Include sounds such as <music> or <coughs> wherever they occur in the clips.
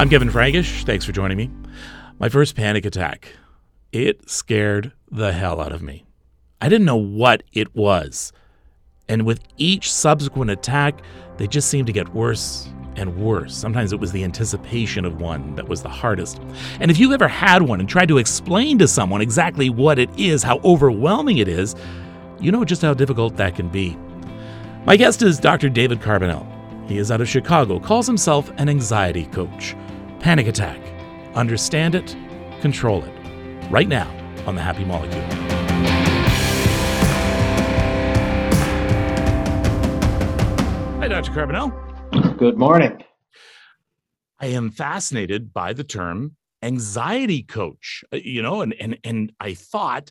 I'm Kevin Frankish. Thanks for joining me. My first panic attack. It scared the hell out of me. I didn't know what it was. And with each subsequent attack, they just seemed to get worse and worse. Sometimes it was the anticipation of one that was the hardest. And if you've ever had one and tried to explain to someone exactly what it is, how overwhelming it is, you know just how difficult that can be. My guest is Dr. David Carbonell. He is out of Chicago, calls himself an anxiety coach. Panic attack. Understand it, control it. Right now on the Happy Molecule. Hi, Dr. Carbonell. Good morning. I am fascinated by the term anxiety coach. Uh, You know, and and and I thought,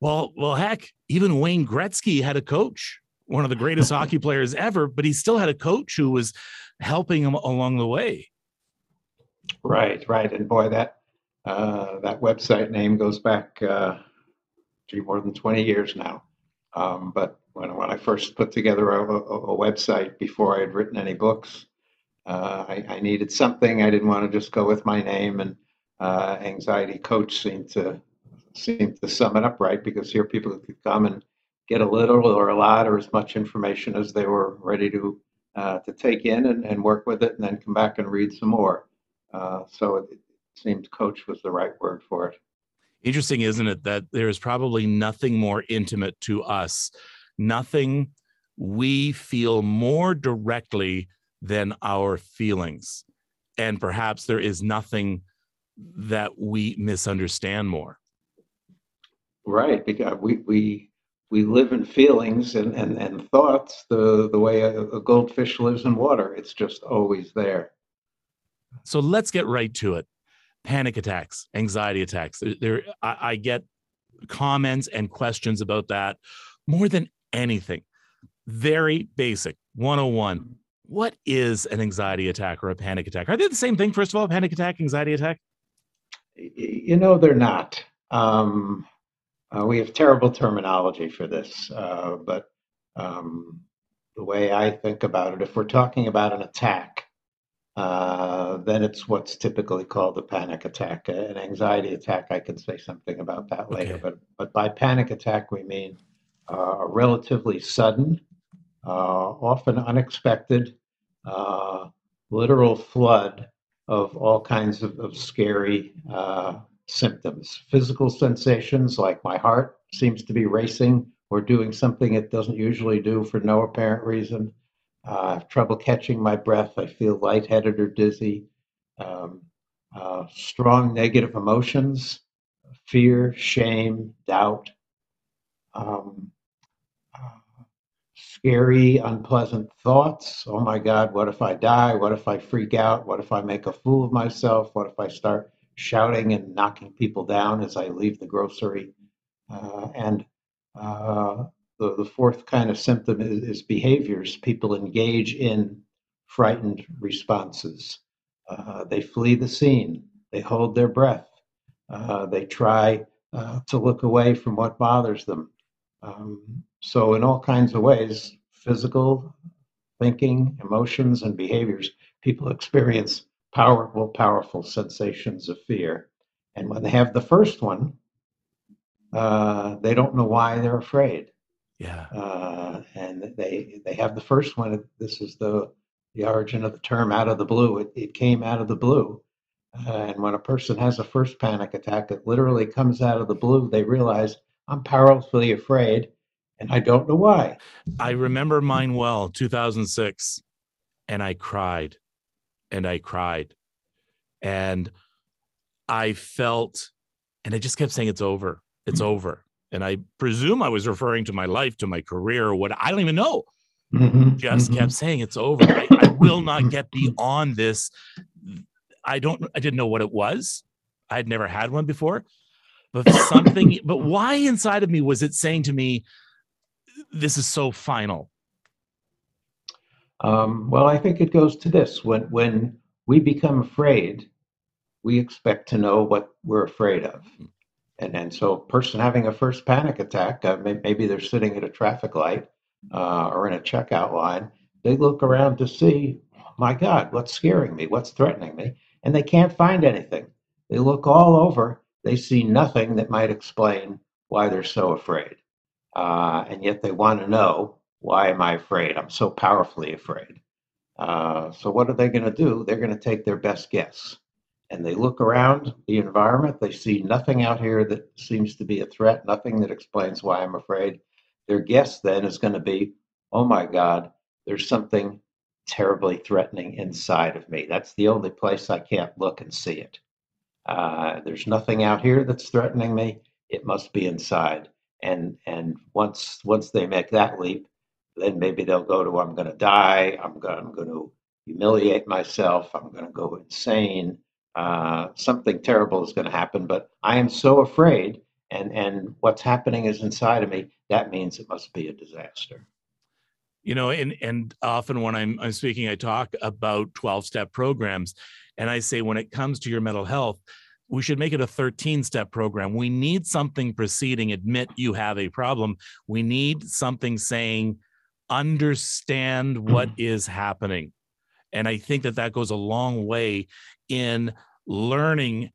well, well, heck, even Wayne Gretzky had a coach, one of the greatest hockey <laughs> players ever, but he still had a coach who was helping him along the way. Right, right, and boy, that uh, that website name goes back, uh, gee, more than twenty years now. Um, but when when I first put together a, a, a website before I had written any books, uh, I, I needed something. I didn't want to just go with my name, and uh, anxiety coach seemed to seemed to sum it up right because here people could come and get a little or a lot or as much information as they were ready to uh, to take in and, and work with it, and then come back and read some more. Uh, so it, it seemed coach was the right word for it. Interesting, isn't it, that there is probably nothing more intimate to us, nothing we feel more directly than our feelings. And perhaps there is nothing that we misunderstand more. Right, because we we we live in feelings and, and, and thoughts the the way a, a goldfish lives in water. It's just always there. So let's get right to it. Panic attacks, anxiety attacks. There, there I, I get comments and questions about that more than anything. Very basic 101. What is an anxiety attack or a panic attack? Are they the same thing? First of all, panic attack, anxiety attack? You know they're not. Um, uh, we have terrible terminology for this, uh, but um, the way I think about it, if we're talking about an attack, uh, then it's what's typically called a panic attack. An anxiety attack, I can say something about that later. Okay. But but by panic attack, we mean uh, a relatively sudden, uh, often unexpected, uh, literal flood of all kinds of, of scary uh, symptoms. Physical sensations like my heart seems to be racing or doing something it doesn't usually do for no apparent reason. Uh, I have trouble catching my breath. I feel lightheaded or dizzy. Um, uh, strong negative emotions, fear, shame, doubt. Um, uh, scary, unpleasant thoughts. Oh my God, what if I die? What if I freak out? What if I make a fool of myself? What if I start shouting and knocking people down as I leave the grocery? Uh, and uh, the, the fourth kind of symptom is, is behaviors. People engage in frightened responses. Uh, they flee the scene. They hold their breath. Uh, they try uh, to look away from what bothers them. Um, so, in all kinds of ways, physical, thinking, emotions, and behaviors, people experience powerful, powerful sensations of fear. And when they have the first one, uh, they don't know why they're afraid. Yeah. Uh, and they they have the first one. This is the the origin of the term "out of the blue." It, it came out of the blue. Uh, and when a person has a first panic attack, it literally comes out of the blue. They realize I'm powerfully afraid, and I don't know why. I remember mine well, 2006, and I cried and I cried. And I felt, and I just kept saying, it's over. It's over. And I presume I was referring to my life, to my career, or what I don't even know. Mhm, Just mhm. kept saying, it's over. I, I will not get beyond this. I don't, I didn't know what it was. I had never had one before. But something, but why inside of me was it saying to me, this is so final? Um, well, I think it goes to this: when when we become afraid, we expect to know what we're afraid of. And and so a person having a first panic attack, uh, may, maybe they're sitting at a traffic light uh, or in a checkout line. They look around to see, my God, what's scaring me? What's threatening me? and they can't find anything. They look all over, they see nothing that might explain why they're so afraid. Uh, and yet they want to know why am I afraid? I'm so powerfully afraid. Uh, so what are they going to do? They're going to take their best guess. And they look around the environment. They see nothing out here that seems to be a threat, nothing that explains why I'm afraid. Their guess then is going to be, oh my God, there's something terribly threatening inside of me. That's the only place I can't look and see it. Uh, there's nothing out here that's threatening me. It must be inside. And and once once they make that leap, then maybe they'll go to I'm going to die. I'm going to humiliate myself. I'm going to go insane. Uh, something terrible is going to happen. But I am so afraid, and and what's happening is inside of me. That means it must be a disaster you know and and often when i'm i'm speaking i talk about 12 step programs and i say when it comes to your mental health we should make it a 13 step program we need something preceding admit you have a problem we need something saying understand <clears throat> what mm. is happening. And i think that that goes a long way in learning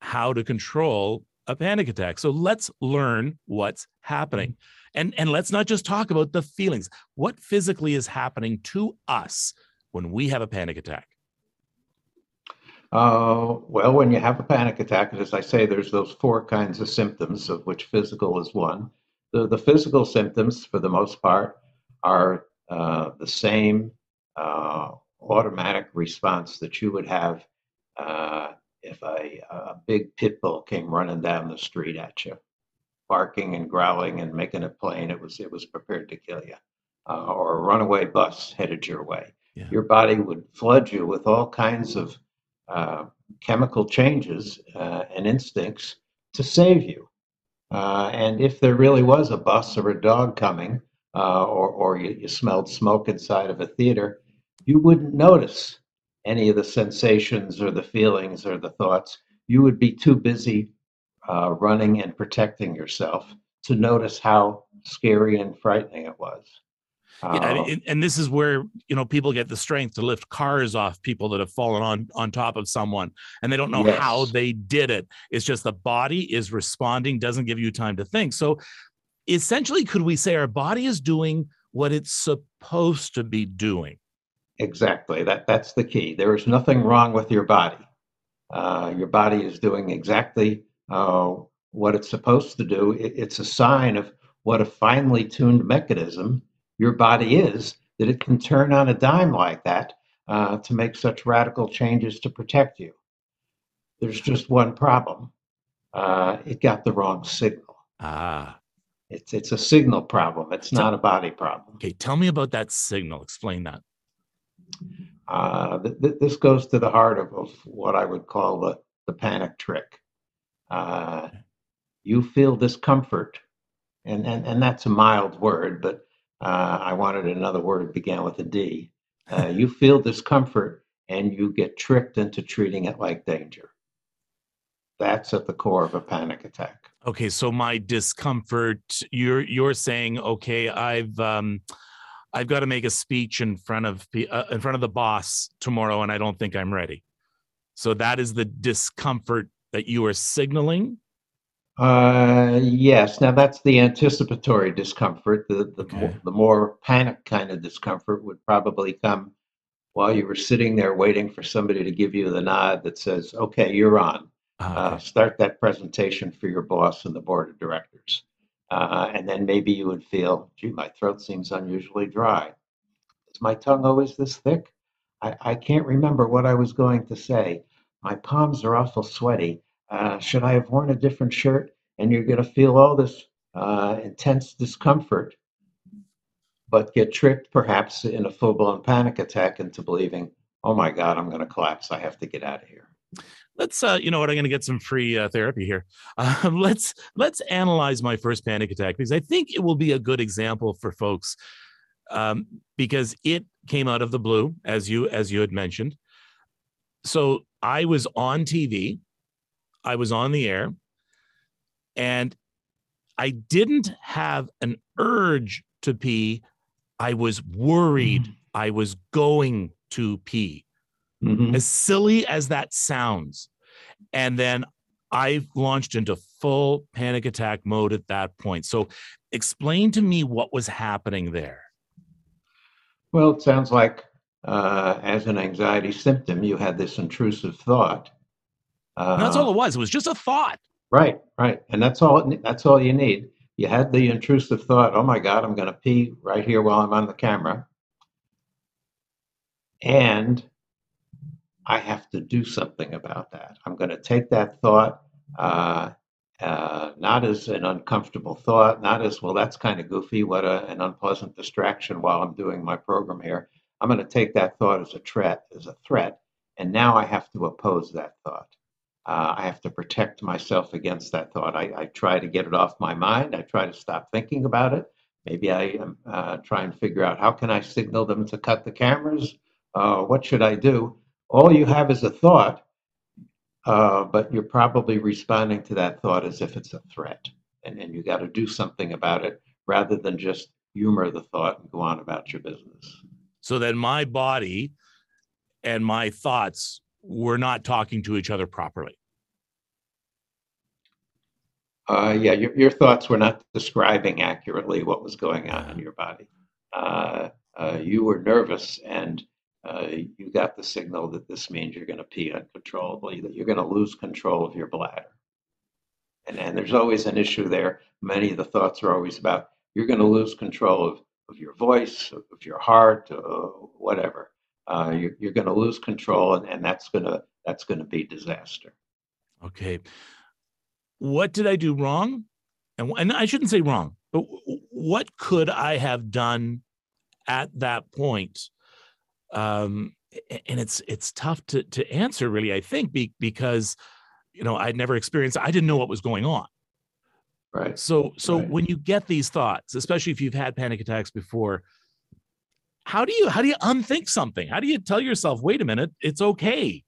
how to control a panic attack. So let's learn what's happening. And and let's not just talk about the feelings. What physically is happening to us when we have a panic attack? Uh, well when you have a panic attack as i say there's those four kinds of symptoms of which physical is one. The, the physical symptoms for the most part are uh, the same uh, automatic response that you would have uh, if a, a big pit bull came running down the street at you barking and growling and making it plain it was it was prepared to kill you uh, or a runaway bus headed your way yeah. your body would flood you with all kinds of uh, chemical changes uh, and instincts to save you uh, and if there really was a bus or a dog coming uh, or, or you, you smelled smoke inside of a theater you wouldn't notice any of the sensations or the feelings or the thoughts you would be too busy uh, running and protecting yourself to notice how scary and frightening it was. Yeah, and, um, and this is where you know people get the strength to lift cars off people that have fallen on on top of someone, and they don't know yes. how they did it. It's just the body is responding, doesn't give you time to think. So, essentially, could we say our body is doing what it's supposed to be doing? Exactly. That that's the key. There is nothing wrong with your body. Uh, your body is doing exactly uh, what it's supposed to do. It, it's a sign of what a finely tuned mechanism your body is that it can turn on a dime like that uh, to make such radical changes to protect you. There's just one problem. Uh, it got the wrong signal. Ah. It's it's a signal problem. It's not a body problem. Okay, tell me about that signal. Explain that. Uh, th- th- this goes to the heart of, of what I would call the, the panic trick uh, you feel discomfort, and, and, and that's a mild word, but uh, I wanted another word that began with a D. <laughs> Uh, you feel discomfort and you get tricked into treating it like danger. That's at the core of a panic attack. Okay, so my discomfort, you're you're saying, okay, I've um, I've got to make a speech in front of uh, in front of the boss tomorrow, and I don't think I'm ready. So that is the discomfort that you are signaling? Uh, yes. Now that's the anticipatory discomfort. The the, okay. more, the more panic kind of discomfort would probably come while you were sitting there waiting for somebody to give you the nod that says, "Okay, you're on." Ah, uh, okay. Uh, start that presentation for your boss and the board of directors, uh, and then maybe you would feel, "Gee, my throat seems unusually dry. Is my tongue always this thick? I, I can't remember what I was going to say." my palms are awful sweaty. Uh, should I have worn a different shirt? And you're going to feel all this uh, intense discomfort, but get tricked perhaps in a full blown panic attack into believing, oh my God, I'm going to collapse. I have to get out of here. Let's, uh, you know what, I'm going to get some free uh, therapy here. Uh, <laughs> let's let's analyze my first panic attack because I think it will be a good example for folks um, because it came out of the blue, as you as you had mentioned. So I was on TV, I was on the air, and I didn't have an urge to pee. I was worried mm. I was going to pee. Mm-hmm. as silly as that sounds. And then I launched into full panic attack mode at that point. So, explain to me what was happening there. Well, it sounds like uh, as an anxiety symptom, you had this intrusive thought. Uh, that's all it was. It was just a thought. Right, right, and that's all. That's all you need. You had the intrusive thought. Oh my God, I'm going to pee right here while I'm on the camera, and I have to do something about that. I'm going to take that thought, uh, uh, not as an uncomfortable thought, not as, well, that's kind of goofy, what a, an unpleasant distraction while I'm doing my program here. I'm going to take that thought as a threat, as a threat, and now I have to oppose that thought. Uh, I have to protect myself against that thought. I, I, try to get it off my mind. I try to stop thinking about it. Maybe I uh, trying to figure out how can I signal them to cut the cameras. Uh, what should I do? All you have is a thought, uh, but you're probably responding to that thought as if it's a threat. And, and you got to do something about it rather than just humor the thought and go on about your business. So then my body and my thoughts were not talking to each other properly. Uh, yeah, your, your thoughts were not describing accurately what was going on in your body. Uh, uh, you were nervous and uh, you got the signal that this means you're going to pee uncontrollably, that you're going to lose control of your bladder. And, and there's always an issue there. Many of the thoughts are always about you're going to lose control of, of your voice, of, of your heart, uh, whatever. Uh, you're, you're going to lose control, and, and that's going to that's going to be disaster. Okay, what did I do wrong? And, and I shouldn't say wrong, but what could I have done at that point um, and it's it's tough to to answer really i think be, because you know i'd never experienced i didn't know what was going on. Right. So so right. when you get these thoughts especially if you've had panic attacks before how do you how do you unthink something? How do you tell yourself wait a minute it's okay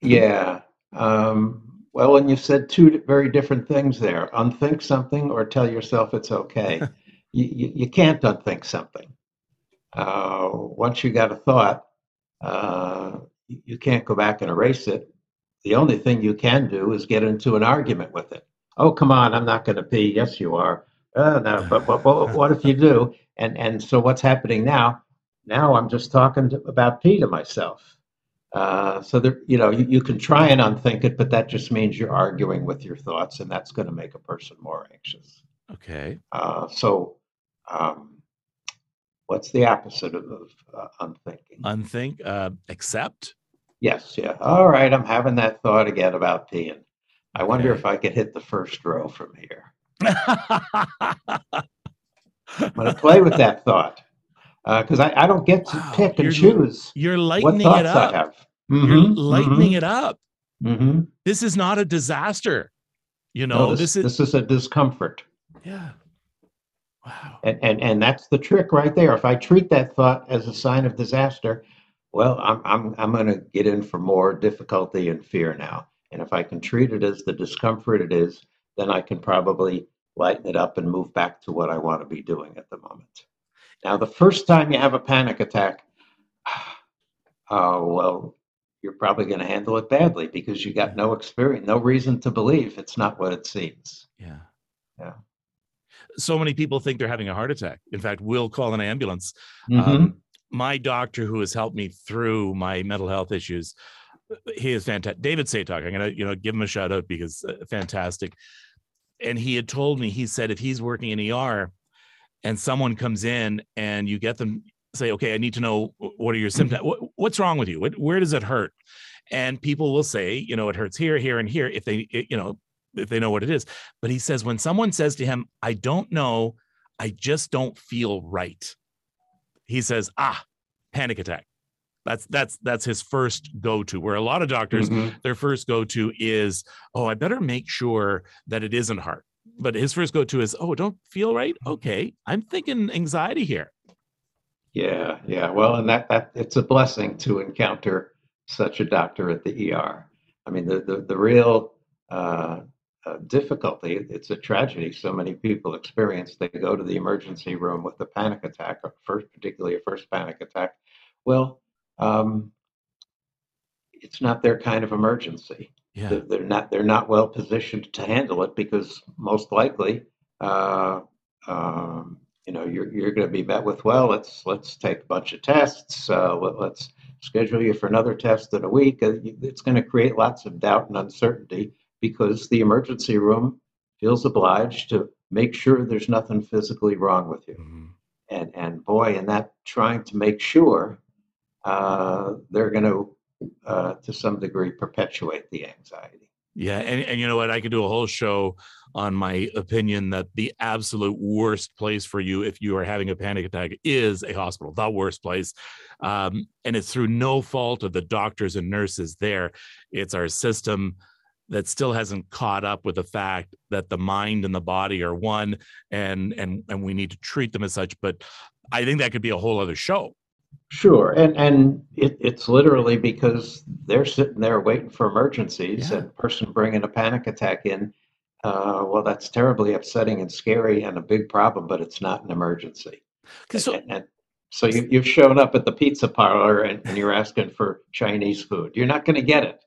yeah um, well and you said two very different things there. Unthink something or tell yourself it's okay. <laughs> You, you, you can't unthink something uh, once you got a thought, uh, you can't go back and erase it. The only thing you can do is get into an argument with it. Oh, come on, I'm not going to pee. Yes, you are. Uh, no, <laughs> but, but, but what if you do? And and so what's happening now? Now I'm just talking to, about pee to myself. Uh, so there, you know, you, you can try and unthink it, but that just means you're arguing with your thoughts, and that's going to make a person more anxious. Okay. Uh, so um, What's the opposite of, of uh, unthinking? Unthink, uh, accept. Yes, yeah. All right, I'm having that thought again about peeing. I wonder if I could hit the first row from here. <laughs> I'm going to play with that thought because uh, I, I don't get to wow, pick and choose. You're lightening it up. Mm-hmm, you're lightening mm-hmm. it up. Mm-hmm. This is not a disaster. You know, no, this, this, is this is a discomfort. Yeah. Wow. And, and and that's the trick right there. If I treat that thought as a sign of disaster, well, I'm I'm I'm going to get in for more difficulty and fear now. And if I can treat it as the discomfort it is, then I can probably lighten it up and move back to what I want to be doing at the moment. Now, the first time you have a panic attack, <sighs> oh well, you're probably going to handle it badly because you got no experience, no reason to believe it's not what it seems. Yeah. Yeah so many people think they're having a heart attack. In fact, we'll call an ambulance. Mm-hmm. Um, my doctor, who has helped me through my mental health issues, he is fantastic. David Satok, I'm gonna you know give him a shout out because uh, fantastic. And he had told me, he said if he's working in ER, and someone comes in and you get them say, okay, I need to know what are your symptoms? What, what's wrong with you? What, where does it hurt? And people will say, you know, it hurts here, here, and here. If they, you know, if they know what it is. But he says when someone says to him, I don't know, I just don't feel right. He says, ah, panic attack. That's that's that's his first go-to. Where a lot of doctors, mm-hmm. their first go-to is, oh, I better make sure that it isn't heart. But his first go-to is, oh, don't feel right. Okay, I'm thinking anxiety here. Yeah, yeah. Well, and that that it's a blessing to encounter such a doctor at the ER. I mean, the the, the real uh, uh, difficulty. It's a tragedy so many people experience. They go to the emergency room with a panic attack, or first, particularly a first panic attack. Well, um, it's not their kind of emergency. Yeah. They're, they're not they're not well positioned to handle it because most likely, uh, um, you know, you're you're going to be met with well, let's let's take a bunch of tests. Uh, let, let's schedule you for another test in a week. Uh, It's going to create lots of doubt and uncertainty because the emergency room feels obliged to make sure there's nothing physically wrong with you. Mhm. And and boy, in that trying to make sure, uh, they're going to uh, to some degree perpetuate the anxiety. Yeah, and, and you know what? I could do a whole show on my opinion that the absolute worst place for you if you are having a panic attack is a hospital, the worst place. Um, and it's through no fault of the doctors and nurses there. It's our system that still hasn't caught up with the fact that the mind and the body are one and and and we need to treat them as such. But I think that could be a whole other show. Sure, and and it, it's literally because they're sitting there waiting for emergencies, Yeah. and person bringing a panic attack in. Uh, well, that's terribly upsetting and scary and a big problem, but it's not an emergency so And, and so you, you've shown up at the pizza parlor and, and you're asking for Chinese food. You're not going to get it.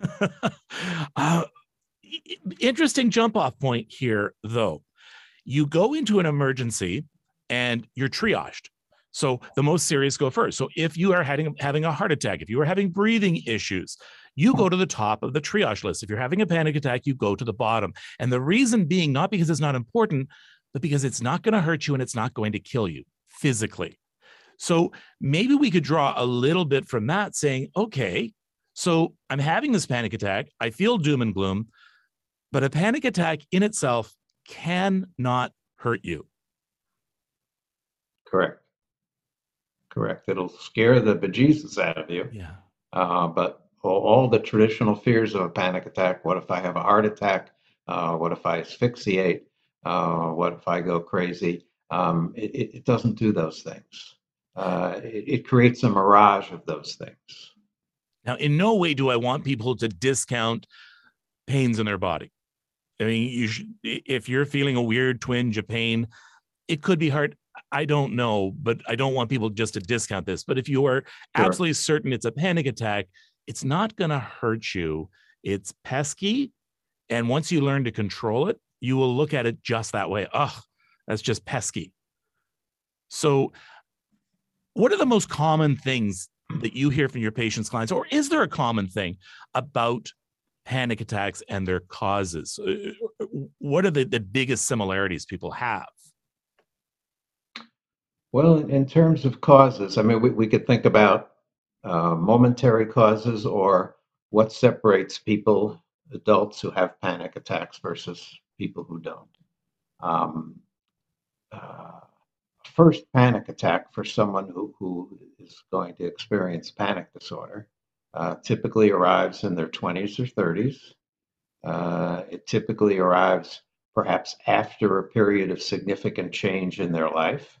<laughs> uh, interesting jump off point here, though. You go into an emergency and you're triaged. So the most serious go first. So if you are having, having a heart attack, if you are having breathing issues, you go to the top of the triage list. If you're having a panic attack, you go to the bottom. And the reason being not because it's not important, but because it's not going to hurt you and it's not going to kill you physically. So maybe we could draw a little bit from that saying, okay, so I'm having this panic attack. I feel doom and gloom, but a panic attack in itself cannot hurt you. Correct. Correct. It'll scare the bejesus out of you. Yeah. Uh, but all, all the traditional fears of a panic attack what if I have a heart attack? Uh, what if I asphyxiate? Uh, what if I go crazy? Um, it, it, doesn't do those things. Uh, it, it creates a mirage of those things. Now, in no way do I want people to discount pains in their body. I mean, you should, if you're feeling a weird twinge of pain, it could be hard. I don't know, but I don't want people just to discount this. But if you are Sure. absolutely certain it's a panic attack, it's not going to hurt you. It's pesky. And once you learn to control it, you will look at it just that way. Ugh, that's just pesky. So, what are the most common things that you hear from your patients, clients, or is there a common thing about panic attacks and their causes? Uh, What are the, the biggest similarities people have? Well, in- terms of causes, I mean, we, we could think about uh, momentary causes or what separates people, adults who have panic attacks versus people who don't. Um, uh, first panic attack for someone who, who is going to experience panic disorder uh, typically arrives in their 20s or 30s. Uh, it typically arrives perhaps after a period of significant change in their life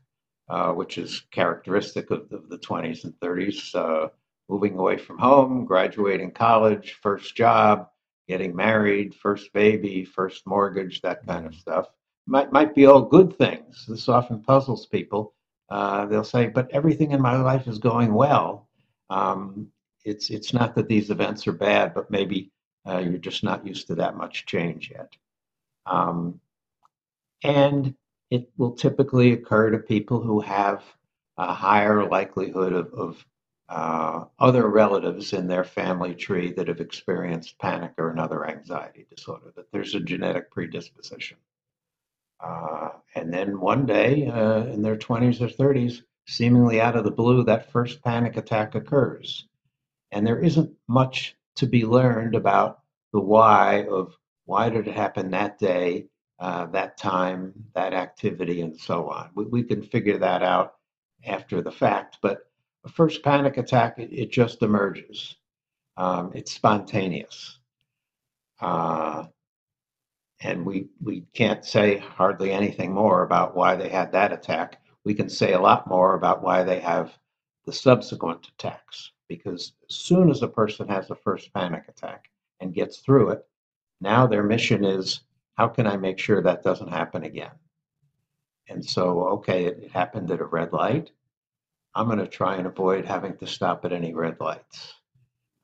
uh, which is characteristic of the, the 20s and 30s, uh, moving away from home, graduating college, first job, getting married, first baby, first mortgage, that kind of stuff. Might, might be all good things. This often puzzles people. Uh, they'll say, but everything in my life is going well. Um, it's, it's not that these events are bad, but maybe uh, you're just not used to that much change yet. Um, and it will typically occur to people who have a higher likelihood of, of uh, other relatives in their family tree that have experienced panic or another anxiety disorder, that there's a genetic predisposition. Uh, and then one day uh, in their 20s or 30s, seemingly out of the blue, that first panic attack occurs. And there isn't much to be learned about the why of why did it happen that day uh, that time, that activity, and so on. We, we can figure that out after the fact, but a first panic attack, it, it just emerges. Um, it's spontaneous. Uh, and we, we can't say hardly anything more about why they had that attack. We can say a lot more about why they have the subsequent attacks, because as soon as a person has a first panic attack and gets through it, now their mission is how can I make sure that doesn't happen again? And so, okay, it, happened at a red light. I'm going to try and avoid having to stop at any red lights.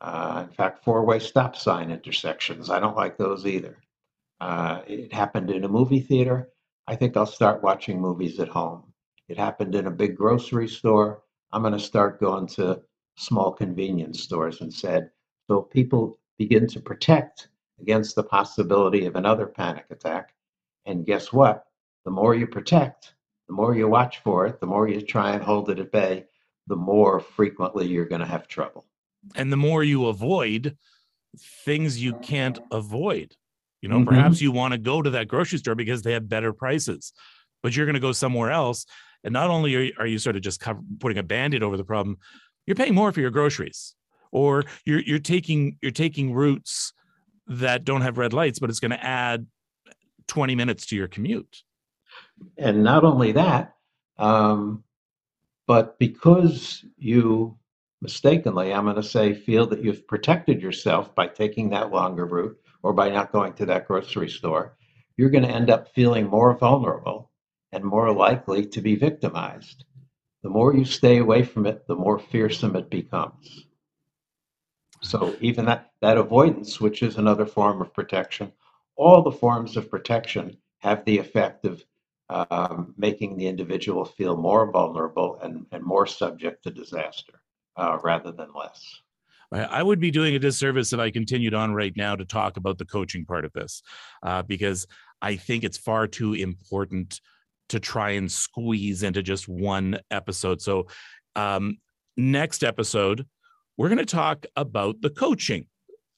Uh, in fact, four-way stop sign intersections, I don't like those either. Uh, it happened in a movie theater. I think I'll start watching movies at home. It happened in a big grocery store. I'm going to start going to small convenience stores and said, so people begin to protect against the possibility of another panic attack. And guess what? The more you protect, the more you watch for it, the more you try and hold it at bay, the more frequently you're going to have trouble. And the more you avoid things you can't avoid. You know, Mhm. perhaps you want to go to that grocery store because they have better prices, but you're going to go somewhere else. And not only are you, are you sort of just cover, putting a band-aid over the problem, you're paying more for your groceries, or you're you're taking you're taking routes that don't have red lights, but it's going to add 20 minutes to your commute. And not only that, um, but because you mistakenly, I'm going to say, feel that you've protected yourself by taking that longer route or by not going to that grocery store, you're going to end up feeling more vulnerable and more likely to be victimized. The more you stay away from it, the more fearsome it becomes. So even that, that avoidance, which is another form of protection, all the forms of protection have the effect of um, making the individual feel more vulnerable and, and more subject to disaster uh, rather than less. I would be doing a disservice if I continued on right now to talk about the coaching part of this, uh, because I think it's far too important to try and squeeze into just one episode. So, um, next episode, we're going to talk about the coaching.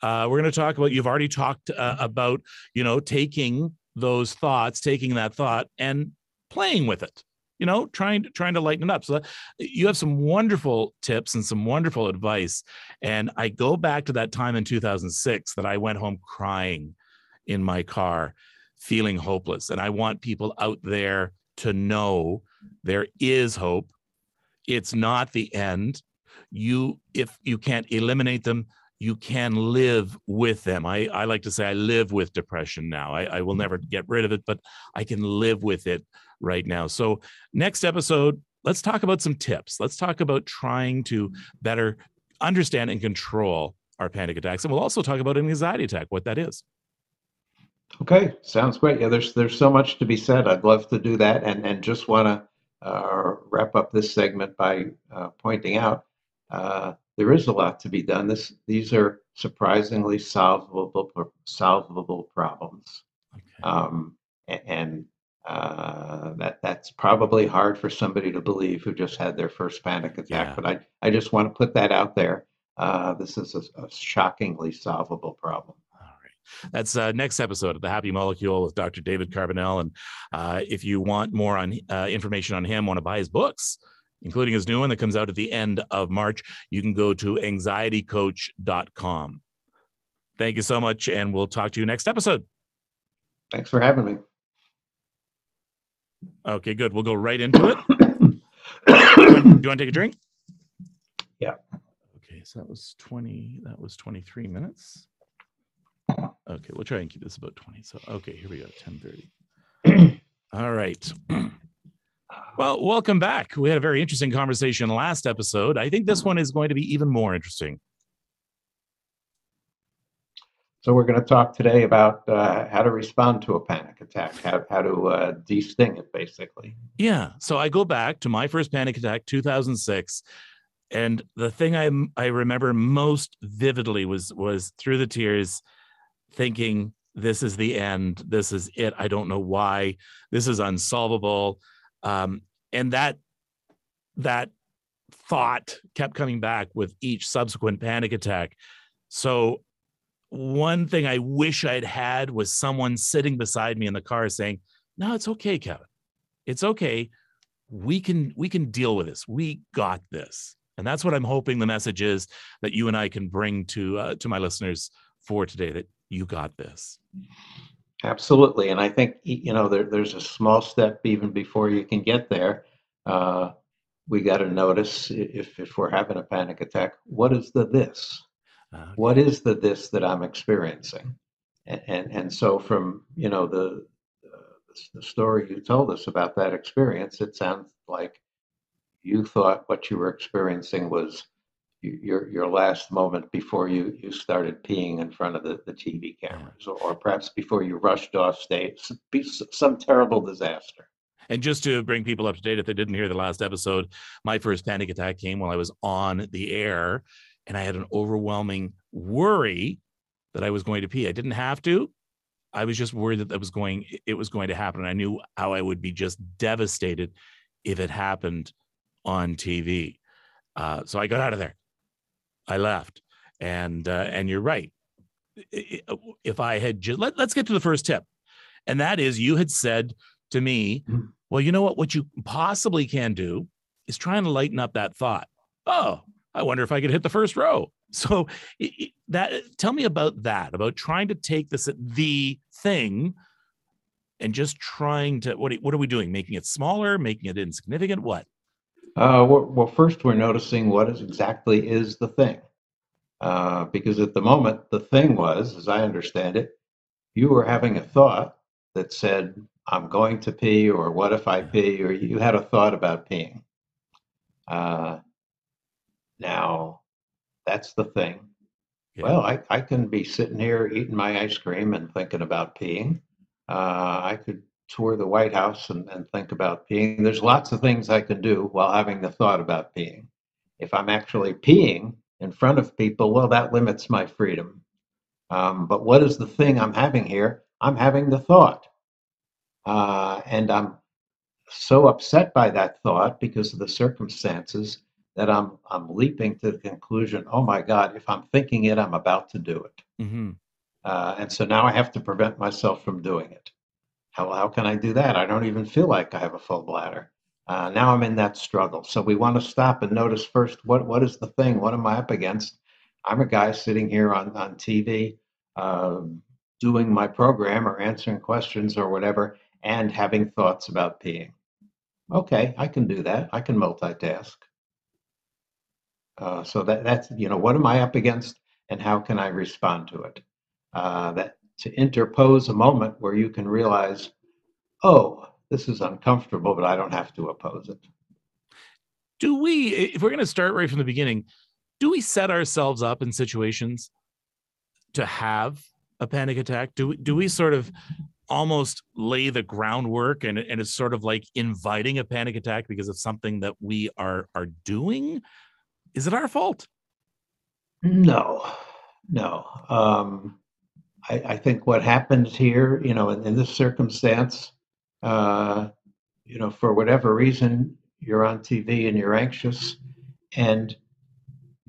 Uh, we're going to talk about, you've already talked uh, about, you know, taking those thoughts, taking that thought and playing with it you know trying to trying to lighten it up. So you have some wonderful tips and some wonderful advice. And i go back to that time in 2006 that i went home crying in my car feeling hopeless. And i want people out there to know there is hope. It's not the end. You if you can't eliminate them you can live with them. I, I like to say I live with depression now. I, I will never get rid of it, but I can live with it right now. So, next episode, let's talk about some tips. Let's talk about trying to better understand and control our panic attacks. And we'll also talk about an anxiety attack, what that is. Okay, sounds great. Yeah, there's there's so much to be said. I'd love to do that, and and just want to uh, wrap up this segment by uh, pointing out uh, there is a lot to be done. This these are surprisingly solvable solvable problems, Okay. um, and uh, that that's probably hard for somebody to believe who just had their first panic attack. Yeah. But I I just want to put that out there. Uh, this is a, a shockingly solvable problem. All right. That's uh, next episode of The Happy Molecule with Dr. David Carbonell. And uh, if you want more on uh, information on him, want to buy his books, including his new one that comes out at the end of March, you can go to anxietycoach.com. Thank you so much. And we'll talk to you next episode. Thanks for having me. Okay, good. We'll go right into it. <coughs> Do you want to take a drink? Yeah. Okay, so that was 20, that was 23 minutes. <coughs> Okay, we'll try and keep this about 20. So, okay, here we go, 10:30. <coughs> All right. Well, welcome back. We had a very interesting conversation last episode. I think this one is going to be even more interesting. So we're going to talk today about uh, how to respond to a panic attack, how, how to uh, de-sting it, basically. Yeah. So I go back to my first panic attack, 2006, and the thing I I remember most vividly was was through the tears, thinking this is the end. This is it. I don't know why. This is unsolvable. Um, and that that thought kept coming back with each subsequent panic attack. So one thing I wish I'd had was someone sitting beside me in the car saying, "No, it's okay, Kevin. It's okay. We can we can deal with this. We got this." And that's what I'm hoping the message is that you and I can bring to uh, to my listeners for today. That you got this. Absolutely. And I think, you know, there, there's a small step even before you can get there. Uh, we got to notice if, if we're having a panic attack, what is the this? Uh, What is the this that I'm experiencing? And, and, and so from, you know, the, uh, the story you told us about that experience, it sounds like you thought what you were experiencing was your your last moment before you you started peeing in front of the, the TV cameras, or, or perhaps before you rushed off stage, some terrible disaster. And just to bring people up to date, if they didn't hear the last episode, my first panic attack came while I was on the air, and I had an overwhelming worry that I was going to pee. I didn't have to. I was just worried that that was going it was going to happen. And I knew how I would be just devastated if it happened on TV. Uh, so I got out of there. I left, and uh, and you're right. If I had just let, let's get to the first tip, and that is you had said to me, mm-hmm. well, you know what? What you possibly can do is trying to lighten up that thought. Oh, I wonder if I could hit the first row. <laughs> So that tell me about that, about trying to take this the thing and just trying to what what are we doing? Making it smaller, making it insignificant? What? Uh, well, first we're noticing what is exactly is the thing, uh, because at the moment the thing was, as I understand it, you were having a thought that said, "I'm going to pee," or "What if I pee?" or you had a thought about peeing. Uh, now, that's the thing. Yeah. Well, I, I can be sitting here eating my ice cream and thinking about peeing. Uh, I could tour the White House and, and think about peeing. There's lots of things I can do while having the thought about peeing. If I'm actually peeing in front of people, well, that limits my freedom. Um, but what is the thing I'm having here? I'm having the thought. Uh, and I'm so upset by that thought because of the circumstances that I'm I'm leaping to the conclusion, oh my God, if I'm thinking it, I'm about to do it. Mm-hmm. Uh, and so now I have to prevent myself from doing it. How, how can I do that? I don't even feel like I have a full bladder. Uh, now I'm in that struggle. So we want to stop and notice first what what is the thing? What am I up against? I'm a guy sitting here on on TV, uh, doing my program or answering questions or whatever, and having thoughts about peeing. Okay, I can do that. I can multitask. Uh, so that that's you know what am I up against and how can I respond to it? Uh, that to interpose a moment where you can realize, oh, this is uncomfortable, but I don't have to oppose it. Do we, if we're going to start right from the beginning, do we set ourselves up in situations to have a panic attack? Do we, do we sort of almost lay the groundwork and, and it's sort of like inviting a panic attack because of something that we are are doing? Is it our fault? No, no. Um, I, I, think what happens here, you know, in, in this circumstance, uh, you know, for whatever reason, you're on TV and you're anxious, and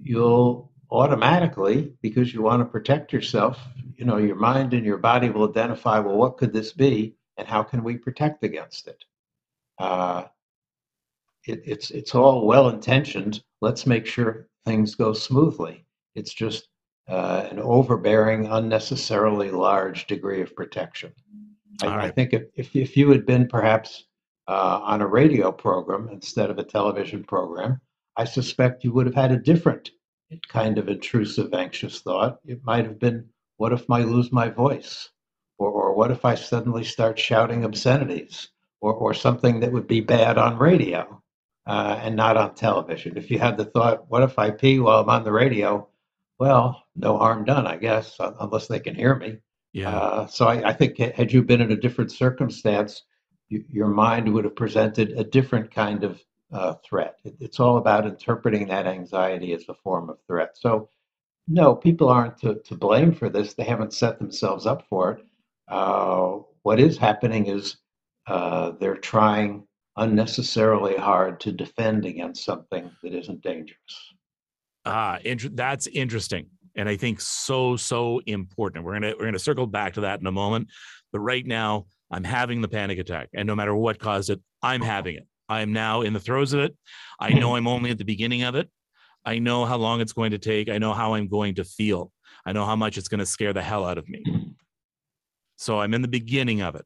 you'll automatically, because you want to protect yourself, you know, your mind and your body will identify, well, what could this be, and how can we protect against it? Uh, it it's it's all well intentioned. Let's make sure things go smoothly. It's just uh, an overbearing, unnecessarily large degree of protection. I, right. I think if, if, if you had been perhaps uh, on a radio program instead of a television program, I suspect you would have had a different kind of intrusive, anxious thought. It might have been, what if I lose my voice? Or, or what if I suddenly start shouting obscenities? Or, or something that would be bad on radio uh, and not on television. If you had the thought, what if I pee while I'm on the radio? well, no harm done, I guess, unless they can hear me. Yeah. Uh, so I, I, think had you been in a different circumstance, you, your mind would have presented a different kind of uh, threat. It, it's all about interpreting that anxiety as a form of threat. So, no, people aren't to, to blame for this. They haven't set themselves up for it. Uh, what is happening is uh, they're trying unnecessarily hard to defend against something that isn't dangerous. Ah, int- that's interesting, and I think so so important. We're gonna we're gonna circle back to that in a moment, but right now I'm having the panic attack, and no matter what caused it, I'm having it. I am now in the throes of it. I know I'm only at the beginning of it. I know how long it's going to take. I know how I'm going to feel. I know how much it's going to scare the hell out of me. So I'm in the beginning of it.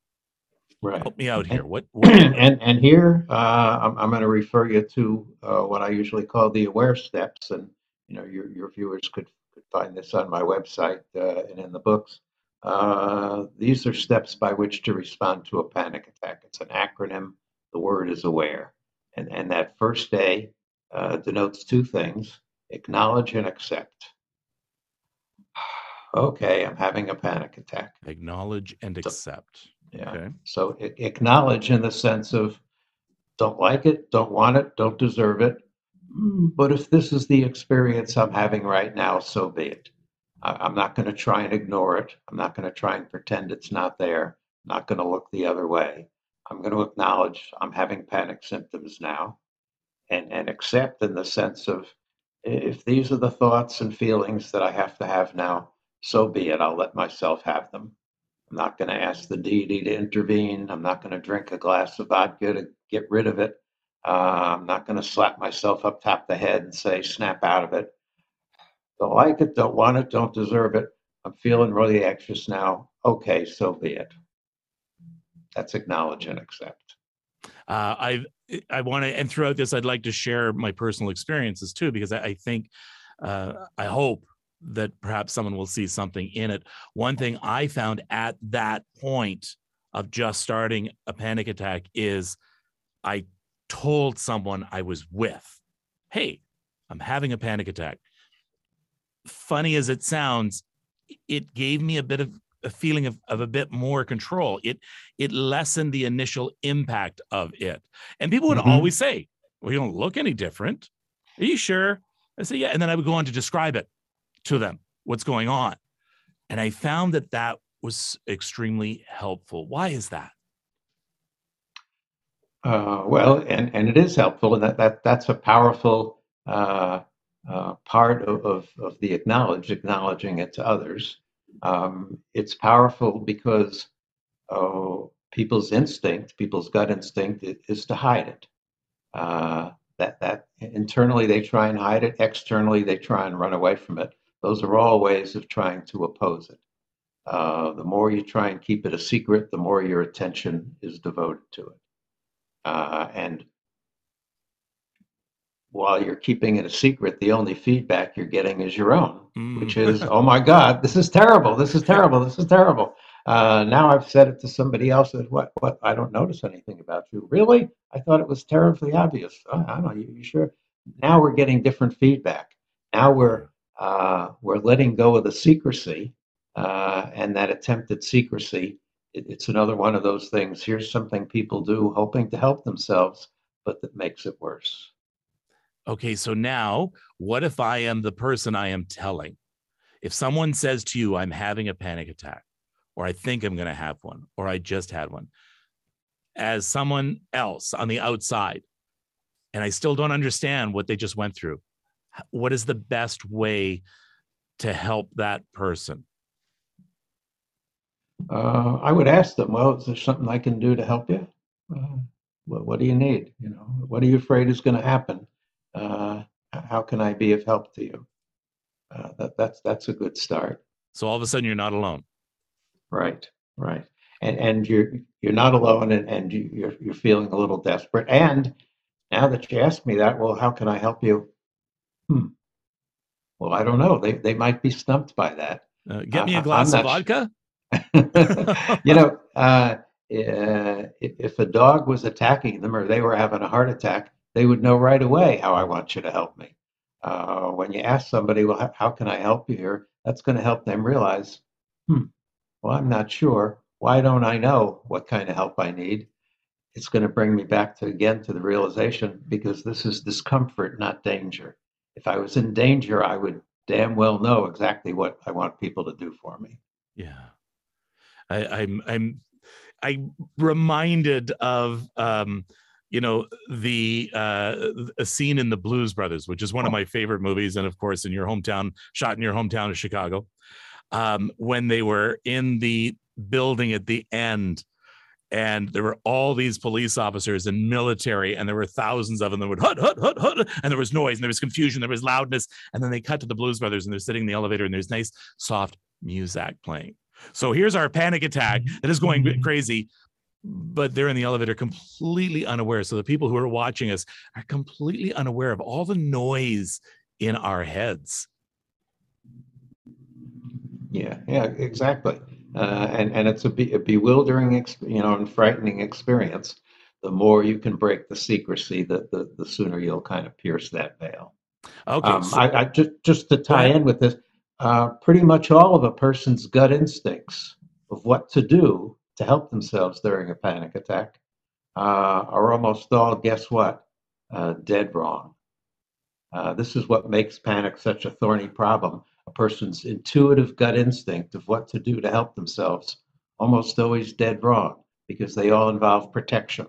Right. Help me out here. What? what <clears throat> and and here uh, I'm, I'm going to refer you to uh, what I usually call the aware steps, and you know, your, your viewers could, could find this on my website uh, and in the books. Uh, these are steps by which to respond to a panic attack. It's an acronym. The word is aware. And, and that first A uh, denotes two things. acknowledge and accept. <sighs> Okay, I'm having a panic attack. Acknowledge and So- accept. Yeah. Okay. So acknowledge in the sense of don't like it, don't want it, don't deserve it. But if this is the experience I'm having right now, so be it. I, I'm not going to try and ignore it. I'm not going to try and pretend it's not there. I'm not going to look the other way. I'm going to acknowledge I'm having panic symptoms now and, and accept in the sense of if these are the thoughts and feelings that I have to have now, so be it. I'll let myself have them. I'm not going to ask the deity to intervene. I'm not going to drink a glass of vodka to get rid of it. Uh, I'm not going to slap myself up top the head and say, snap out of it. Don't like it, don't want it, don't deserve it. I'm feeling really anxious now. Okay, so be it. That's acknowledge and accept. Uh, I I want to, and throughout this, I'd like to share my personal experiences too, because I, I think, uh, I hope that perhaps someone will see something in it. One thing I found at that point of just starting a panic attack is I told someone I was with, "Hey, I'm having a panic attack." Funny as it sounds, it gave me a bit of a feeling of, of a bit more control. It it lessened the initial impact of it. And people would Mhm. always say, Well, you don't look any different. Are you sure? I say, Yeah. And then I would go on to describe it to them, what's going on. And I found that that was extremely helpful. Why is that? Uh, well, and, and it is helpful, and that, that that's a powerful uh, uh, part of, of, of the acknowledge, acknowledging it to others. Um, it's powerful because oh, people's instinct, people's gut instinct, i- is to hide it. Uh, that that internally they try and hide it, externally they try and run away from it. Those are all ways of trying to oppose it. Uh, the more you try and keep it a secret, the more your attention is devoted to it. Uh, and while you're keeping it a secret, the only feedback you're getting is your own, which Mm. is, oh my God, this is terrible. This is terrible. This is terrible. Uh, now I've said it to somebody else. That, what? What? I don't notice anything about you. Really? I thought it was terribly obvious. "Oh, I don't know. You, you sure? Now we're getting different feedback. Now we're uh, we're letting go of the secrecy uh, and that attempted secrecy. It, it's another one of those things. Here's something people do hoping to help themselves, but that makes it worse. Okay, so now what if I am the person I am telling? If someone says to you, I'm having a panic attack, or I think I'm going to have one, or I just had one, as someone else on the outside, and I still don't understand what they just went through, what is the best way to help that person? Uh, I would ask them, well, is there something I can do to help you? Uh, what, what do you need? You know, what are you afraid is going to happen? Uh, how can I be of help to you? Uh, that, that's that's a good start. So all of a sudden, you're not alone. Right, right. And and you're you're not alone, and, and you, you're you're feeling a little desperate. And now that you ask me that, well, how can I help you? Hmm. Well, I don't know. They they might be stumped by that. Uh, get me a glass of not su- vodka. <laughs> you know, uh, uh, if, a dog was attacking them or they were having a heart attack, they would know right away how I want you to help me. Uh, when you ask somebody, well, how, how can I help you here? That's going to help them realize, hmm, well, I'm not sure. Why don't I know what kind of help I need? It's going to bring me back to again to the realization because this is discomfort, not danger. If I was in danger, I would damn well know exactly what I want people to do for me. Yeah. I, I'm I'm I'm reminded of um, you know, the uh a scene in the Blues Brothers, which is one of Oh. my favorite movies, and of course in your hometown, shot in your hometown of Chicago. Um, when they were in the building at the end and there were all these police officers and military, and there were thousands of them that would hut, hut, hut, hut, and there was noise, and there was confusion, there was loudness, and then they cut to the Blues Brothers, and they're sitting in the elevator, and there's nice, soft music playing. So here's our panic attack that is going Mhm. crazy, but they're in the elevator completely unaware. So the people who are watching us are completely unaware of all the noise in our heads. Yeah, yeah, exactly. Uh, and and it's a, be, a bewildering, ex, you know, and frightening experience. The more you can break the secrecy, the, the the sooner you'll kind of pierce that veil. Okay. Um, so- I, I just just to tie in with this, uh, pretty much all of a person's gut instincts of what to do to help themselves during a panic attack uh, are almost all, guess what, uh, dead wrong. Uh, this is what makes panic such a thorny problem. A person's intuitive gut instinct of what to do to help themselves almost always dead wrong because they all involve protection.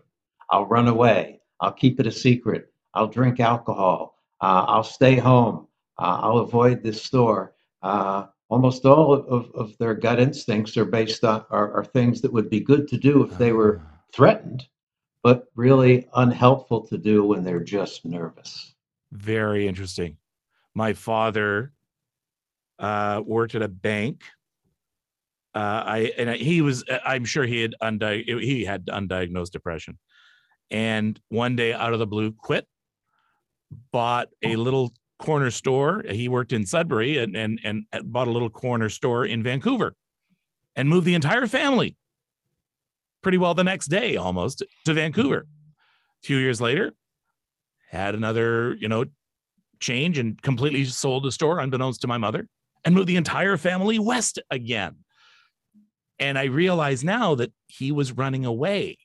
I'll run away. I'll keep it a secret. I'll drink alcohol. Uh, I'll stay home. I'll avoid this store. Uh, almost all of, of, their gut instincts are based on are, are things that would be good to do if they were threatened, but really unhelpful to do when they're just nervous. Very interesting. My father uh, worked at a bank. Uh, I and I- he was. uh, I'm sure he had undi- he had undiagnosed depression, and one day out of the blue, quit. Bought a little corner store. He worked in Sudbury and and and bought a little corner store in Vancouver, and moved the entire family. Pretty well the next day, almost to Vancouver. A few years later, had another you know change and completely sold the store unbeknownst to my mother and moved the entire family west again and i realize now that he was running away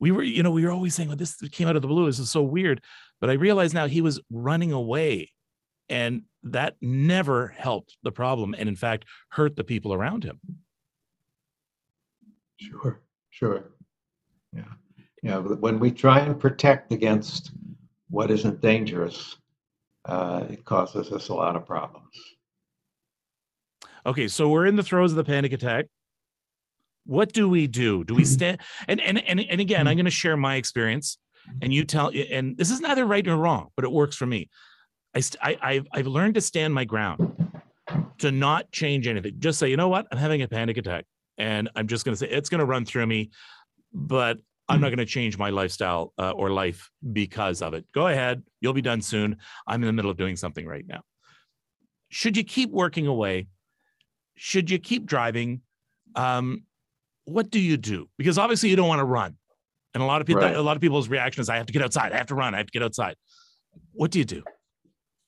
we were you know we were always saying well this came out of the blue this is so weird but i realize now he was running away and that never helped the problem and in fact hurt the people around him Sure, sure. Yeah. Yeah. When we try and protect against what isn't dangerous, uh, it causes us a lot of problems. okay so we're in the throes of the panic attack what do we do do we stand <clears throat> and and and, and again i'm going to share my experience and you tell and this is neither right nor wrong but it works for me i st- I, I've, I've learned to stand my ground to not change anything. Just say you know what? I'm having a panic attack and i'm just going to say it's going to run through me but i'm not going to change my lifestyle uh, or life because of it. Go ahead. You'll be done soon. I'm in the middle of doing something right now. Should you keep working away? Should you keep driving? Um, what do you do? Because obviously you don't want to run. And a lot of people Right. a lot of people's reaction is i have to get outside. I have to run. I have to get outside. What do you do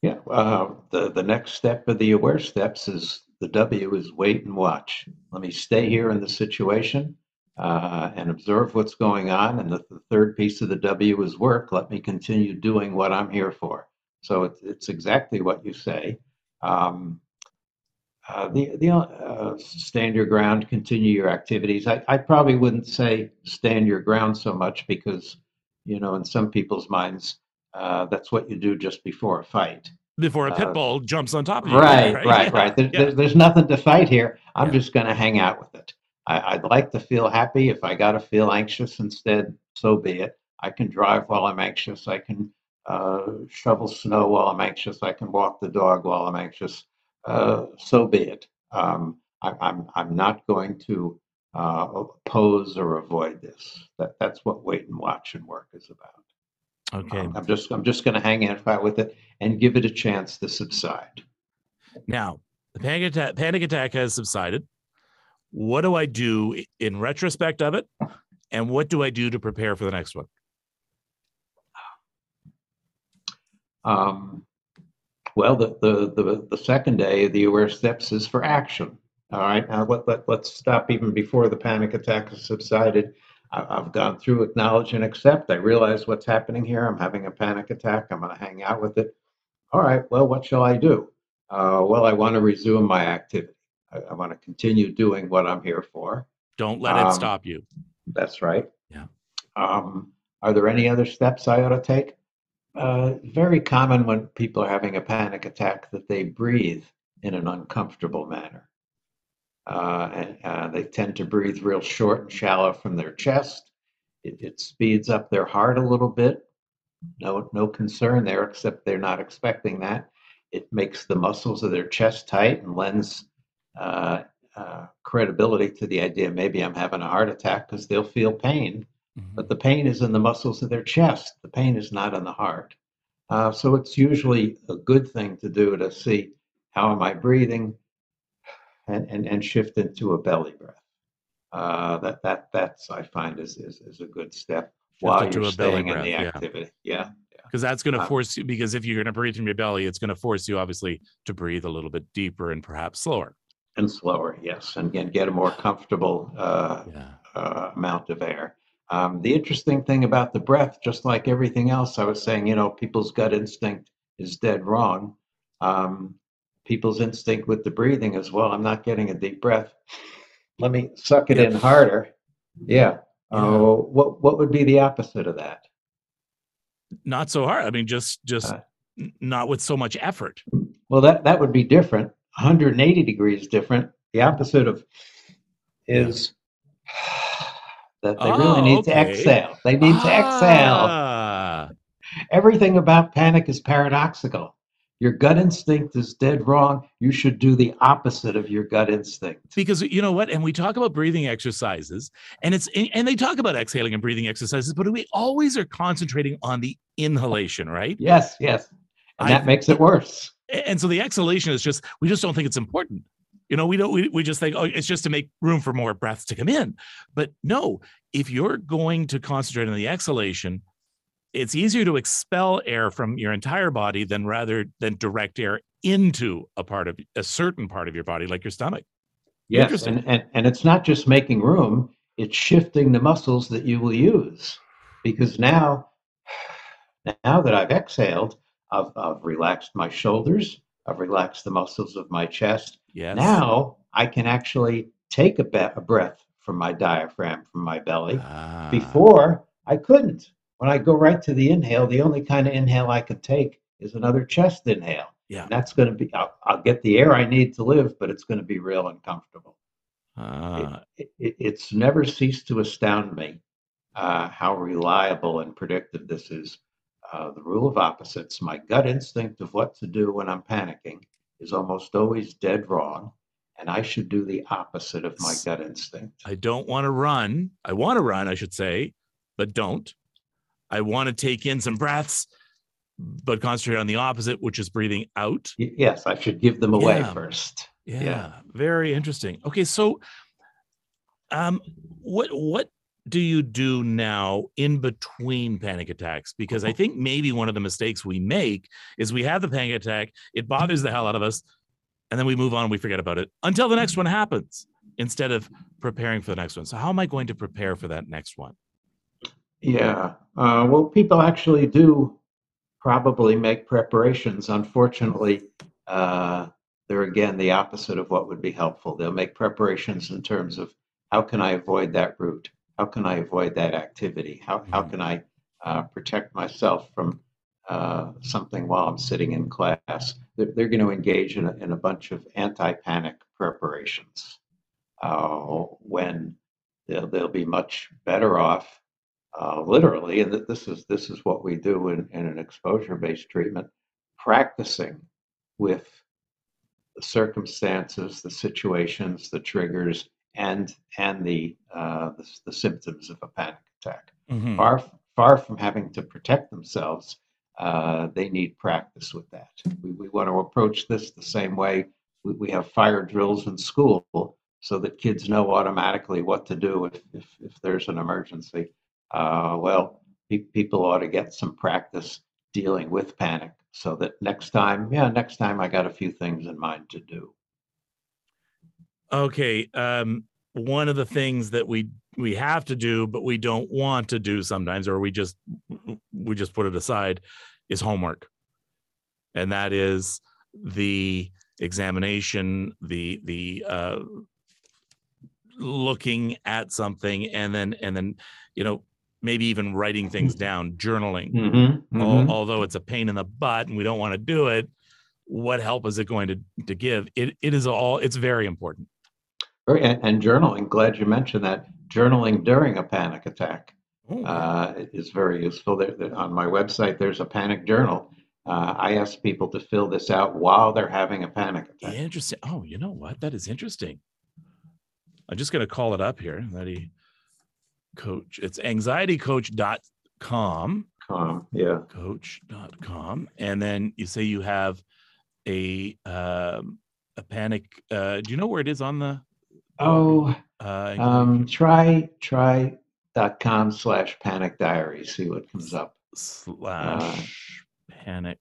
Yeah. Uh, the, the next step of the aware steps is the W is wait and watch. Let me stay here in the situation uh, and observe what's going on. And the, the third piece of the W is work. Let me continue doing what I'm here for. So it's, it's exactly what you say. Um, uh, the the uh, stand your ground, continue your activities. I, I probably wouldn't say stand your ground so much because, you know, in some people's minds, uh, that's what you do just before a fight. before a pit Uh, bull jumps on top of you Right, right, Yeah, right. <laughs> There, yeah. there- there's nothing to fight here. I'm Yeah. just going to hang out with it. I, I'd like to feel happy. If I got to feel anxious instead, so be it. I can drive while I'm anxious. I can uh, shovel snow while I'm anxious. I can walk the dog while I'm anxious. Uh, so be it. Um, I, I'm I'm not going to uh, oppose or avoid this. That that's what wait and watch and work is about. Okay I'm just I'm just going to hang in out with it and give it a chance to subside. now the panic attack panic attack has subsided what do i do in retrospect of it and what do i do to prepare for the next one Um, well, the, the, the, the second day of the aware steps is for action. All right, now let, let, let's stop even before the panic attack has subsided. I, I've gone through acknowledge and accept. I realize what's happening here. I'm having a panic attack. I'm going to hang out with it. All right, well, what shall I do? Uh, well, I want to resume my activity. I, I want to continue doing what I'm here for. don't let it Um, stop you That's right. Yeah. Um, are there any other steps I ought to take? Uh, very common when people are having a panic attack that they breathe in an uncomfortable manner. Uh, and uh, they tend to breathe real short and shallow from their chest. It, it speeds up their heart a little bit. No, no concern there, except they're not expecting that. It makes the muscles of their chest tight and lends uh, uh, credibility to the idea maybe I'm having a heart attack because they'll feel pain, Mhm. but the pain is in the muscles of their chest. The pain is not in the heart. Uh, so it's usually a good thing to do to see how am I breathing and, and, and shift into a belly breath. Uh, that that that's I find is, is, is a good step while you're a belly staying in breath, the activity. Yeah, yeah. because that's going to Uh, force you because if you're going to breathe from your belly it's going to force you obviously to breathe a little bit deeper and perhaps slower and slower, yes, and get, get a more comfortable uh, yeah uh, amount of air. Um, the interesting thing about the breath, just like everything else, I was saying, you know, people's gut instinct is dead wrong. Um, people's instinct with the breathing as well. I'm not getting a deep breath. Let me suck it Yeah. in harder. Yeah. Yeah. Oh, what what would be the opposite of that? not so hard i mean just just Uh, not with so much effort Well, that that would be different. 180 degrees different. The opposite of is <sighs> that they really Oh, need to exhale. They need to exhale. Ah, Everything about panic is paradoxical. Your gut instinct is dead wrong. You should do the opposite of your gut instinct. because you know what and we talk about breathing exercises and it's and they talk about exhaling and breathing exercises but we always are concentrating on the inhalation right Yes, yes. And I- that makes it worse. and so the exhalation is just we just don't think it's important you know we don't we, we just think oh it's just to make room for more breaths to come in but no if you're going to concentrate on the exhalation it's easier to expel air from your entire body than rather than direct air into a part of a certain part of your body like your stomach Yes, and, and, and it's not just making room, it's shifting the muscles that you will use. Because now, <sighs> now that I've exhaled, I've, I've relaxed my shoulders, I've relaxed the muscles of my chest. yes Now I can actually take a, be- a breath from my diaphragm, from my belly. Ah. Before, I couldn't. When I go right to the inhale, the only kind of inhale I could take is another chest inhale. yeah And that's going to be, I'll, I'll get the air I need to live, but it's going to be real uncomfortable. Ah, It, it, it's never ceased to astound me uh, how reliable and predictive this is. Uh, the rule of opposites, my gut instinct of what to do when I'm panicking, is almost always dead wrong. And I should do the opposite of my gut instinct. I don't want to run. I want to run, I should say, but don't. I want to take in some breaths, but concentrate on the opposite, which is breathing out. Yes, I should give them away Yeah. first. Yeah, Yeah. very interesting. Okay, so um what what do you do now in between panic attacks? Because I think maybe one of the mistakes we make is we have the panic attack, it bothers the hell out of us, and then we move on and we forget about it until the next one happens instead of preparing for the next one. So how am I going to prepare for that next one? Yeah. Uh, well, people actually do probably make preparations. Unfortunately, uh, they're again the opposite of what would be helpful. They'll make preparations in terms of how can I avoid that route? How can I avoid that activity? How, how Mhm. can I uh, protect myself from uh, something while I'm sitting in class? They're, they're going to engage in a, in a bunch of anti panic preparations uh, when they'll, they'll be much better off uh, literally, and this is this is what we do in, in an exposure-based treatment, practicing with the circumstances, the situations, the triggers, and and the uh, the, the symptoms of a panic attack. Mhm. Far far from having to protect themselves, uh, they need practice with that. We, we want to approach this the same way we, we have fire drills in school, so that kids know automatically what to do if if, if there's an emergency. Uh, well, pe- people ought to get some practice dealing with panic so that next time, yeah, next time I got a few things in mind to do. Okay. Um, one of the things that we we have to do, but we don't want to do sometimes, or we just we just put it aside, is homework, and that is the examination, the the uh, looking at something, and then and then you know maybe even writing things down, journaling. Mm-hmm. Al- although it's a pain in the butt and we don't want to do it, what help is it going to to give? It it is all it's very important. And, and journaling, glad you mentioned that. Journaling during a panic attack Oh, uh, is very useful. There, there- on my website, there's a panic journal. Uh, I ask people to fill this out while they're having a panic attack. Interesting. Oh, you know what? That is interesting. I'm just going to call it up here. That he coach. It's anxietycoach.com, Com, yeah. coach.com. And then you say you have a um, a panic. Uh, do you know where it is on the? Oh, Uh, um, try try dot com slash panic diary. See what comes up. slash panic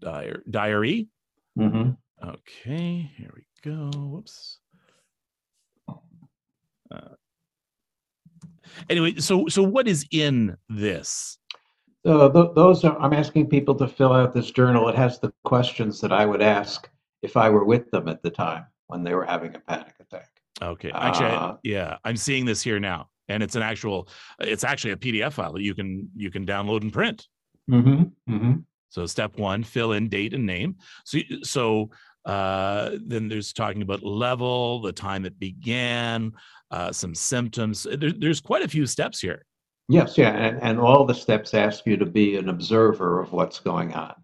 diary. diary. hmm Okay, here we go. Whoops. Uh, anyway, so so what is in this? So th- those are, I'm asking people to fill out this journal. It has the questions that I would ask if I were with them at the time when they were having a panic attack. Okay, actually, I- Uh, yeah, I'm seeing this here now, and it's an actual. It's actually a PDF file that you can you can download and print. hmm hmm So step one, fill in date and name. So so uh, then there's talking about level, the time it began, uh, some symptoms. There, there's quite a few steps here. Yes, yeah, and, and all the steps ask you to be an observer of what's going on.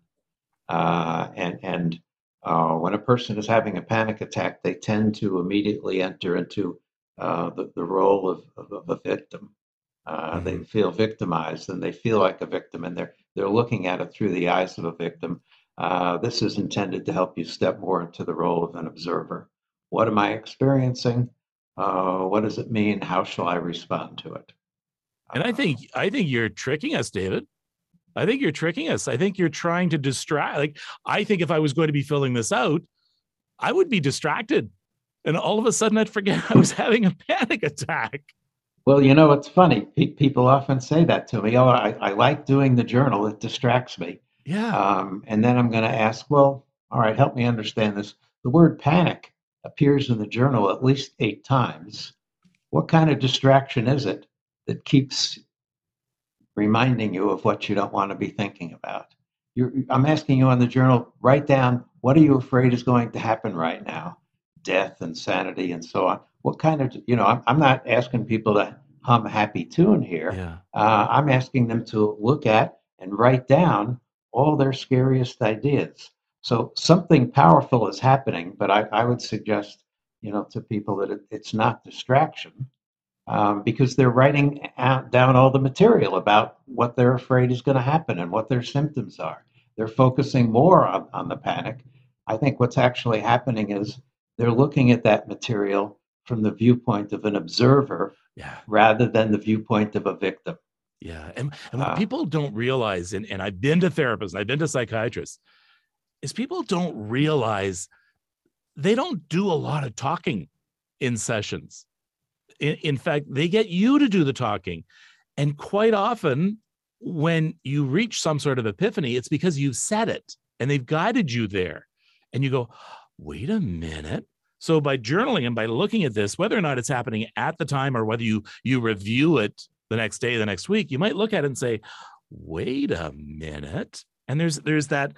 Uh, and and uh, when a person is having a panic attack, they tend to immediately enter into uh, the, the role of, of, of a victim. Uh, They feel victimized and they feel like a victim, and they're they're looking at it through the eyes of a victim. Uh, this is intended to help you step more into the role of an observer. What am I experiencing? Uh, what does it mean? How shall I respond to it? And I Uh, think I think you're tricking us, David. I think you're tricking us. I think you're trying to distract. Like I think if I was going to be filling this out, I would be distracted, and all of a sudden I'd forget <laughs> I was having a panic attack. Well, you know, it's funny. Pe- people often say that to me. Oh, I, I like doing the journal. It distracts me. Yeah. Um, and then I'm going to ask, well, all right, help me understand this. The word panic appears in the journal at least eight times. What kind of distraction is it that keeps reminding you of what you don't want to be thinking about? You're, I'm asking you on the journal, write down what are you afraid is going to happen right now? Death, insanity, and so on. What kind of, you know, I'm, I'm not asking people to hum a happy tune here. yeah. Uh, I'm asking them to look at and write down all their scariest ideas. So something powerful is happening, but I, I would suggest, you know, to people that it, it's not distraction um, because they're writing out, down all the material about what they're afraid is going to happen and what their symptoms are. They're focusing more on, on the panic. I think what's actually happening is they're looking at that material from the viewpoint of an observer Yeah. rather than the viewpoint of a victim. Yeah. And, and what people don't realize, and, and I've been to therapists, I've been to psychiatrists, is people don't realize they don't do a lot of talking in sessions. In, in fact, they get you to do the talking. And quite often, when you reach some sort of epiphany, it's because you've said it and they've guided you there. And you go, wait a minute. So by journaling and by looking at this, whether or not it's happening at the time or whether you you review it the next day, the next week, you might look at it and say, wait a minute. And there's there's that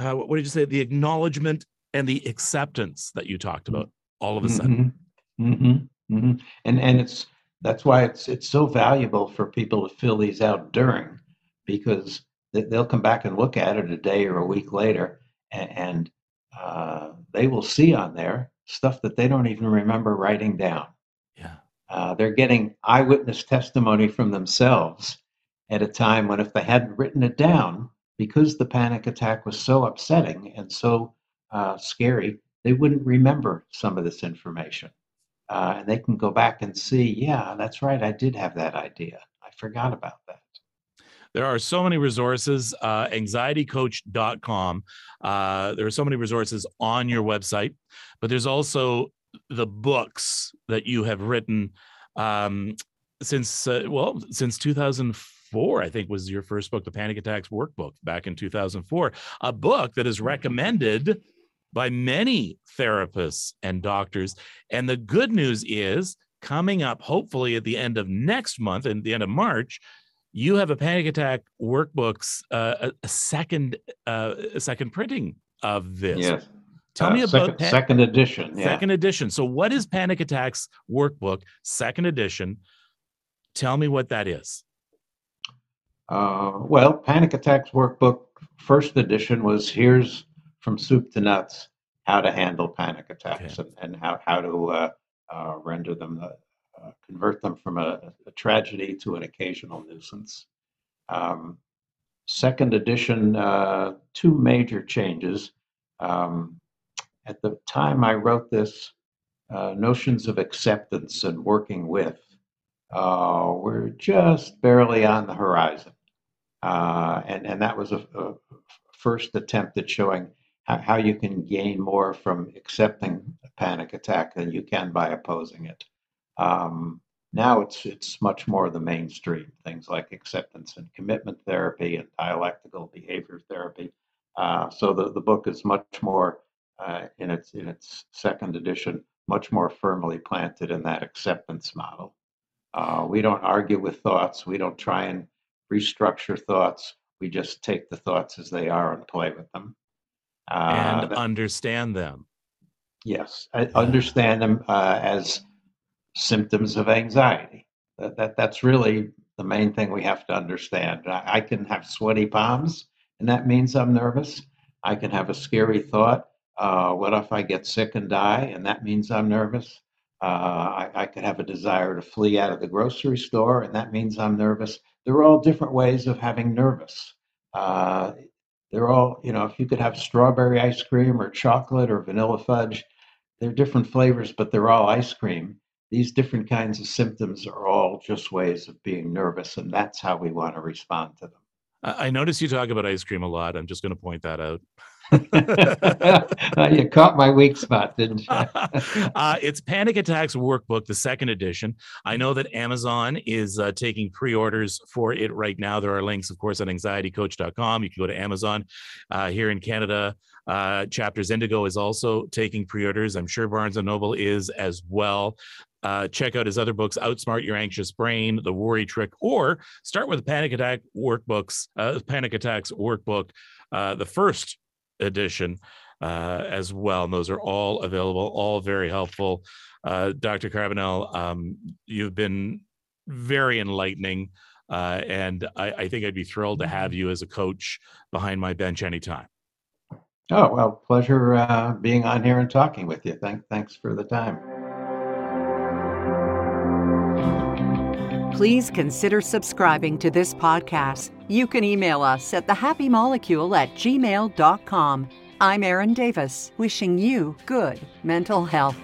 uh, what did you say? The acknowledgement and the acceptance that you talked about all of a sudden. hmm hmm And and it's that's why it's it's so valuable for people to fill these out during, because they, they'll come back and look at it a day or a week later, and, and uh, they will see on there stuff that they don't even remember writing down. Uh, they're getting eyewitness testimony from themselves at a time when if they hadn't written it down, because the panic attack was so upsetting and so uh, scary, they wouldn't remember some of this information. Uh, and they can go back and see, yeah, that's right, I did have that idea. I forgot about that. There are so many resources, uh, anxietycoach.com. Uh, there are so many resources on your website, but there's also the books that you have written um, since, uh, well, since 2004, I think was your first book, the Panic Attacks Workbook, back in 2004, a book that is recommended by many therapists and doctors. And the good news is coming up, hopefully at the end of next month and the end of March, you have a panic attack workbooks, uh, a, second, uh, a second printing of this. Yes. Tell Uh, me about second, second edition. Yeah. second edition. So, what is Panic Attacks Workbook, second edition? Tell me what that is. Uh, well, Panic Attacks Workbook, first edition was here's from soup to nuts how to handle panic attacks and, and how, how to uh, uh, render them, uh, uh, convert them from a, a tragedy to an occasional nuisance. Um, second edition, uh, two major changes. Um, at the time I wrote this, uh, notions of acceptance and working with uh, were just barely on the horizon. Uh, and, and that was a, a, first attempt at showing how, how, you can gain more from accepting a panic attack than you can by opposing it. Um, now it's it's much more the mainstream things like acceptance and commitment therapy and dialectical behavior therapy. Uh, so the, the book is much more uh, in its in its second edition, much more firmly planted in that acceptance model. Uh, we don't argue with thoughts. We don't try and restructure thoughts. We just take the thoughts as they are and play with them. Uh, and understand them. Yes, I understand them uh, as symptoms of anxiety. That, that that's really the main thing we have to understand. I, I can have sweaty palms, and that means I'm nervous. I can have a scary thought. Uh, what if I get sick and die? And that means I'm nervous. Uh, I, I, could have a desire to flee out of the grocery store, and that means I'm nervous. They're all different ways of having nervous. Uh, they're all, you know, if you could have strawberry ice cream or chocolate or vanilla fudge, they're different flavors, but they're all ice cream these different kinds of symptoms are all just ways of being nervous, and that's how we want to respond to them. I notice you talk about ice cream a lot. I'm just going to point that out. <laughs> <laughs> you caught my weak spot, didn't you? <laughs> uh, it's Panic Attacks Workbook, the second edition. I know that Amazon is uh, taking pre orders for it right now. There are links, of course, on anxietycoach.com. You can go to Amazon. Uh, here in Canada, uh, Chapters Indigo is also taking pre orders. I'm sure Barnes and Noble is as well. Uh, check out his other books, Outsmart Your Anxious Brain, The Worry Trick, or start with Panic Attack Workbooks, uh, Panic Attacks Workbook, uh, the first edition uh, as well. And those are all available, all very helpful. Uh, Dr. Carbonell, um, you've been very enlightening. Uh, and I, I, think I'd be thrilled to have you as a coach behind my bench anytime. Oh, well, pleasure being on here and talking with you. Thank, thanks for the time. Please consider subscribing to this podcast. You can email us at thehappymolecule at gmail.com. I'm Erin Davis, wishing you good mental health.